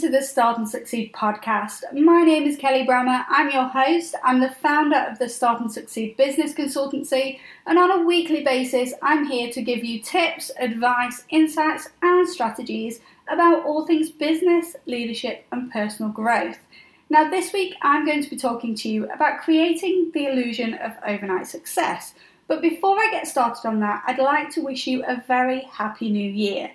to the Start and Succeed podcast. My name is Kelly Brammer. I'm your host. I'm the founder of the Start and Succeed Business Consultancy, and on a weekly basis, I'm here to give you tips, advice, insights, and strategies about all things business, leadership, and personal growth. Now, this week, I'm going to be talking to you about creating the illusion of overnight success. But before I get started on that, I'd like to wish you a very happy new year.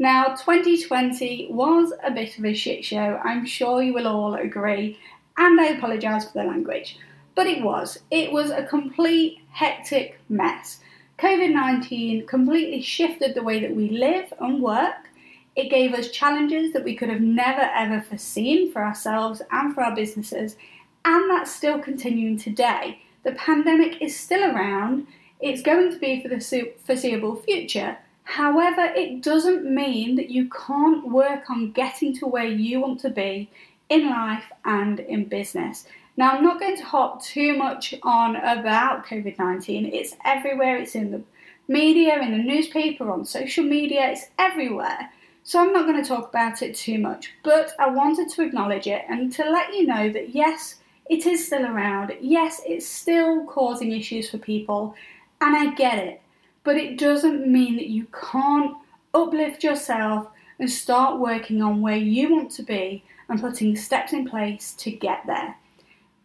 Now, 2020 was a bit of a shit show, I'm sure you will all agree, and I apologise for the language. But it was. It was a complete hectic mess. COVID 19 completely shifted the way that we live and work. It gave us challenges that we could have never ever foreseen for ourselves and for our businesses, and that's still continuing today. The pandemic is still around, it's going to be for the foreseeable future, However, it doesn't mean that you can't work on getting to where you want to be in life and in business. Now, I'm not going to hop too much on about COVID 19. It's everywhere, it's in the media, in the newspaper, on social media, it's everywhere. So, I'm not going to talk about it too much, but I wanted to acknowledge it and to let you know that yes, it is still around. Yes, it's still causing issues for people, and I get it but it doesn't mean that you can't uplift yourself and start working on where you want to be and putting steps in place to get there.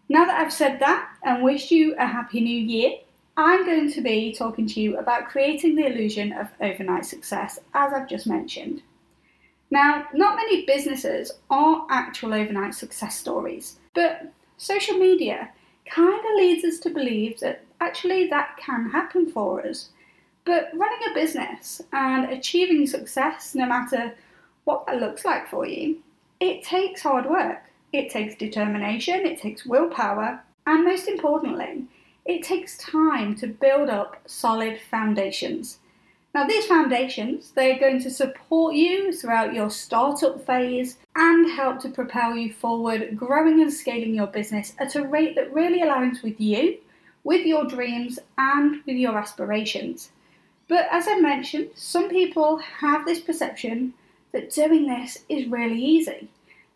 Now that I've said that and wished you a happy new year, I'm going to be talking to you about creating the illusion of overnight success, as I've just mentioned. Now, not many businesses are actual overnight success stories, but social media kind of leads us to believe that actually that can happen for us. But running a business and achieving success, no matter what that looks like for you, it takes hard work. It takes determination, it takes willpower, and most importantly, it takes time to build up solid foundations. Now, these foundations, they're going to support you throughout your startup phase and help to propel you forward, growing and scaling your business at a rate that really aligns with you, with your dreams, and with your aspirations. But as I mentioned, some people have this perception that doing this is really easy.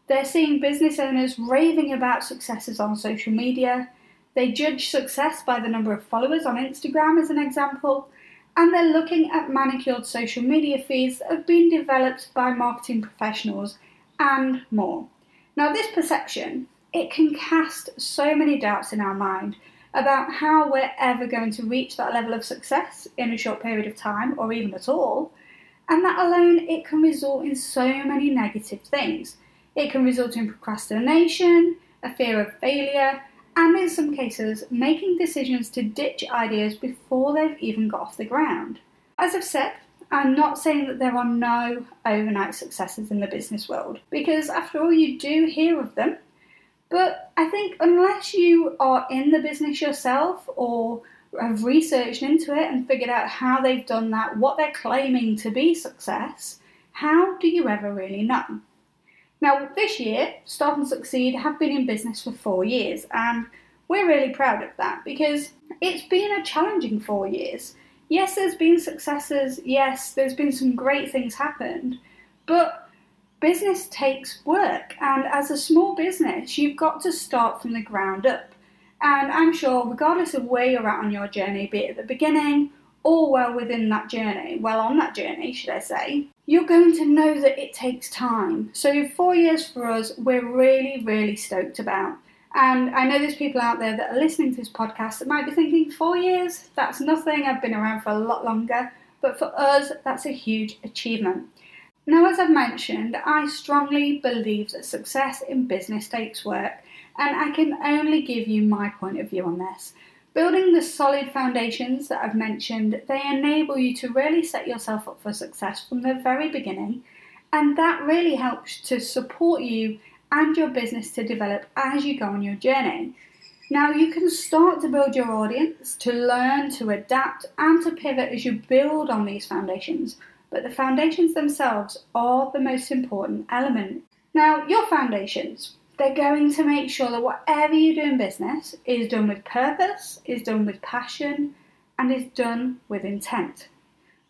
They're seeing business owners raving about successes on social media. They judge success by the number of followers on Instagram, as an example, and they're looking at manicured social media feeds that have been developed by marketing professionals and more. Now, this perception it can cast so many doubts in our mind about how we're ever going to reach that level of success in a short period of time or even at all. And that alone, it can result in so many negative things. It can result in procrastination, a fear of failure, and in some cases, making decisions to ditch ideas before they've even got off the ground. As I've said, I'm not saying that there are no overnight successes in the business world, because after all, you do hear of them, but I think unless you are in the business yourself or have researched into it and figured out how they've done that, what they're claiming to be success, how do you ever really know? Now, this year, Start and Succeed have been in business for four years, and we're really proud of that because it's been a challenging four years. Yes, there's been successes, yes, there's been some great things happened, but business takes work, and as a small business, you've got to start from the ground up. And I'm sure, regardless of where you're at on your journey, be it at the beginning or well within that journey, well on that journey, should I say, you're going to know that it takes time. So, four years for us, we're really, really stoked about. And I know there's people out there that are listening to this podcast that might be thinking, four years, that's nothing, I've been around for a lot longer. But for us, that's a huge achievement. Now, as I've mentioned, I strongly believe that success in business takes work, and I can only give you my point of view on this. Building the solid foundations that I've mentioned, they enable you to really set yourself up for success from the very beginning, and that really helps to support you and your business to develop as you go on your journey. Now, you can start to build your audience, to learn, to adapt, and to pivot as you build on these foundations but the foundations themselves are the most important element. Now, your foundations, they're going to make sure that whatever you do in business is done with purpose, is done with passion, and is done with intent.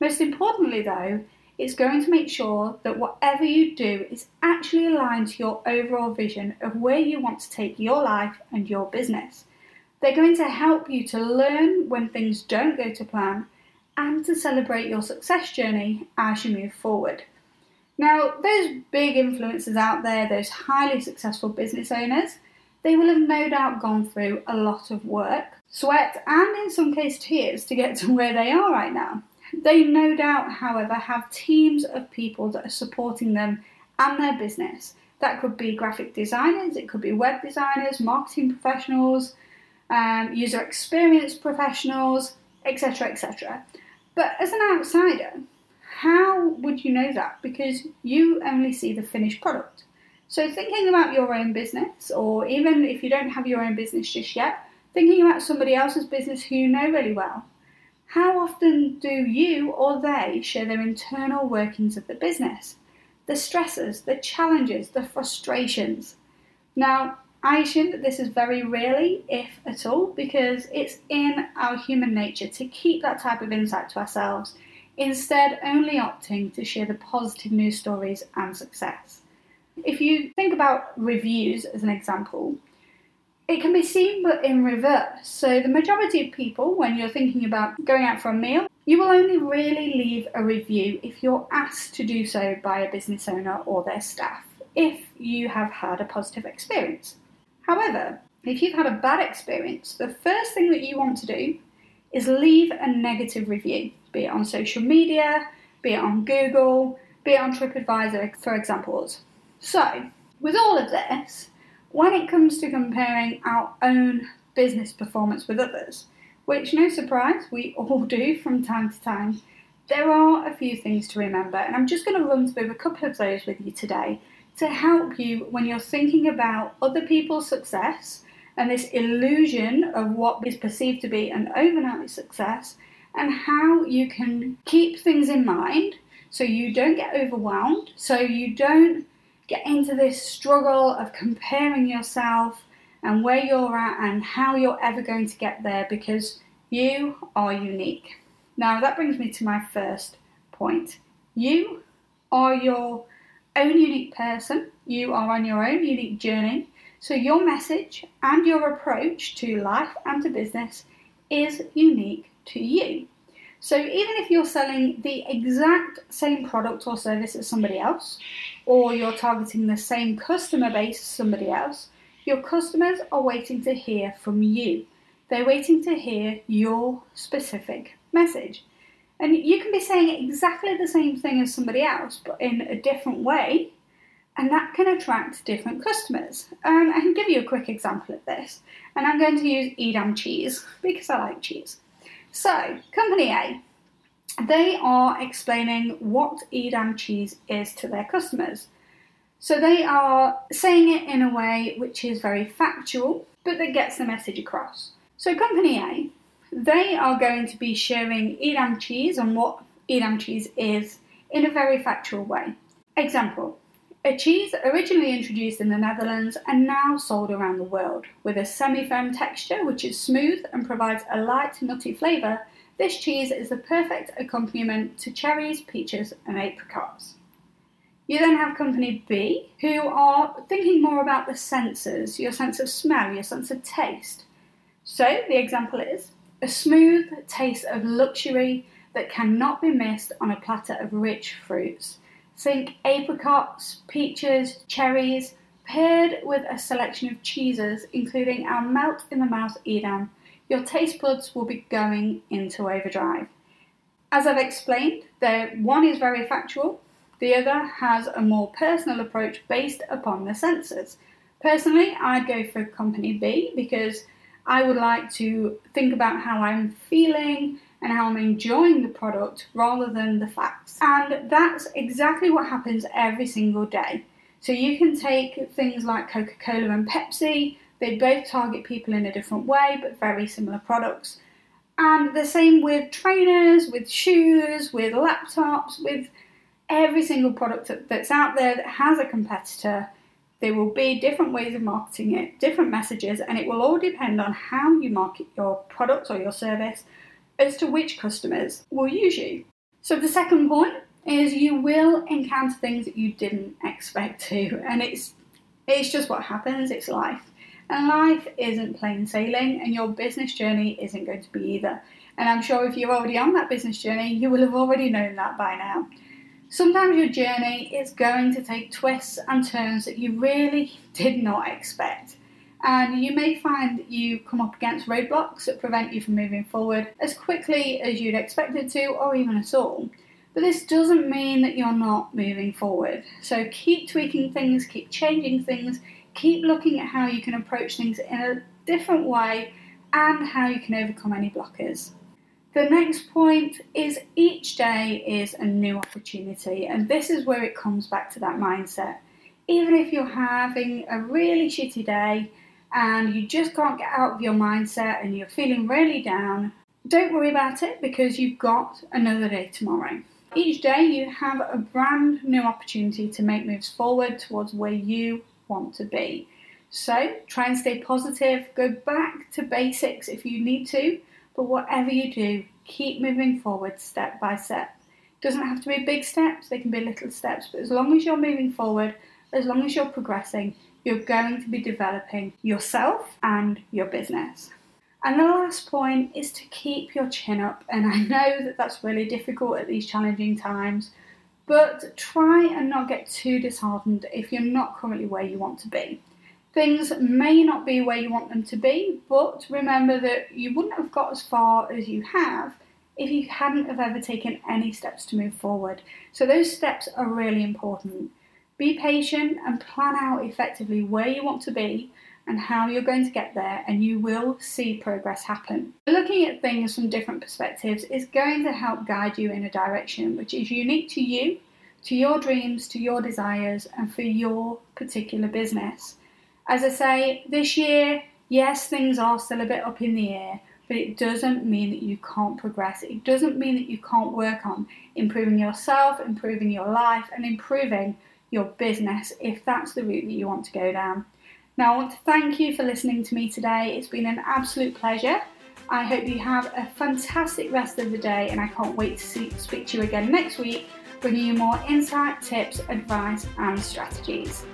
Most importantly, though, it's going to make sure that whatever you do is actually aligned to your overall vision of where you want to take your life and your business. They're going to help you to learn when things don't go to plan and to celebrate your success journey as you move forward. Now, those big influencers out there, those highly successful business owners, they will have no doubt gone through a lot of work, sweat, and in some cases tears to get to where they are right now. They no doubt, however, have teams of people that are supporting them and their business. That could be graphic designers, it could be web designers, marketing professionals, um, user experience professionals, etc. etc. But as an outsider, how would you know that? Because you only see the finished product. So, thinking about your own business, or even if you don't have your own business just yet, thinking about somebody else's business who you know really well, how often do you or they share their internal workings of the business? The stresses, the challenges, the frustrations. Now, I assume that this is very rarely, if at all, because it's in our human nature to keep that type of insight to ourselves, instead, only opting to share the positive news stories and success. If you think about reviews as an example, it can be seen but in reverse. So, the majority of people, when you're thinking about going out for a meal, you will only really leave a review if you're asked to do so by a business owner or their staff, if you have had a positive experience. However, if you've had a bad experience, the first thing that you want to do is leave a negative review, be it on social media, be it on Google, be it on TripAdvisor, for examples. So, with all of this, when it comes to comparing our own business performance with others, which no surprise, we all do from time to time, there are a few things to remember, and I'm just going to run through a couple of those with you today to help you when you're thinking about other people's success and this illusion of what is perceived to be an overnight success, and how you can keep things in mind so you don't get overwhelmed, so you don't get into this struggle of comparing yourself and where you're at and how you're ever going to get there because you are unique. Now, that brings me to my first point. You are your own unique person, you are on your own unique journey. So, your message and your approach to life and to business is unique to you. So even if you're selling the exact same product or service as somebody else, or you're targeting the same customer base as somebody else, your customers are waiting to hear from you. They're waiting to hear your specific message. And you can be saying exactly the same thing as somebody else, but in a different way, and that can attract different customers. Um, I can give you a quick example of this, and I'm going to use Edam cheese because I like cheese. So, Company A, they are explaining what Edam cheese is to their customers. So, they are saying it in a way which is very factual, but that gets the message across. So, Company A, they are going to be sharing Edam cheese and what Edam cheese is in a very factual way. Example a cheese originally introduced in the Netherlands and now sold around the world. With a semi firm texture which is smooth and provides a light, nutty flavour, this cheese is the perfect accompaniment to cherries, peaches, and apricots. You then have company B, who are thinking more about the senses, your sense of smell, your sense of taste. So the example is a smooth taste of luxury that cannot be missed on a platter of rich fruits. Think apricots, peaches, cherries, paired with a selection of cheeses, including our melt in the mouth Edam. Your taste buds will be going into overdrive. As I've explained, the one is very factual, the other has a more personal approach based upon the senses. Personally, I'd go for company B because I would like to think about how I'm feeling and how I'm enjoying the product rather than the facts. And that's exactly what happens every single day. So you can take things like Coca Cola and Pepsi, they both target people in a different way but very similar products. And the same with trainers, with shoes, with laptops, with every single product that's out there that has a competitor. There will be different ways of marketing it, different messages, and it will all depend on how you market your product or your service as to which customers will use you. So, the second point is you will encounter things that you didn't expect to, and it's it's just what happens. It's life. And life isn't plain sailing, and your business journey isn't going to be either. And I'm sure if you're already on that business journey, you will have already known that by now. Sometimes your journey is going to take twists and turns that you really did not expect. And you may find that you come up against roadblocks that prevent you from moving forward as quickly as you'd expected to, or even at all. But this doesn't mean that you're not moving forward. So keep tweaking things, keep changing things, keep looking at how you can approach things in a different way and how you can overcome any blockers. The next point is each day is a new opportunity, and this is where it comes back to that mindset. Even if you're having a really shitty day and you just can't get out of your mindset and you're feeling really down, don't worry about it because you've got another day tomorrow. Each day you have a brand new opportunity to make moves forward towards where you want to be. So try and stay positive, go back to basics if you need to, but whatever you do, keep moving forward step by step. It doesn't have to be big steps, they can be little steps, but as long as you're moving forward, as long as you're progressing, you're going to be developing yourself and your business. And the last point is to keep your chin up. And I know that that's really difficult at these challenging times, but try and not get too disheartened if you're not currently where you want to be. Things may not be where you want them to be, but remember that you wouldn't have got as far as you have if you hadn't have ever taken any steps to move forward. So those steps are really important. Be patient and plan out effectively where you want to be and how you're going to get there, and you will see progress happen. Looking at things from different perspectives is going to help guide you in a direction which is unique to you, to your dreams, to your desires, and for your particular business. As I say, this year, yes, things are still a bit up in the air, but it doesn't mean that you can't progress. It doesn't mean that you can't work on improving yourself, improving your life, and improving your business if that's the route that you want to go down. Now, I want to thank you for listening to me today. It's been an absolute pleasure. I hope you have a fantastic rest of the day, and I can't wait to see, speak to you again next week, bringing you more insight, tips, advice, and strategies.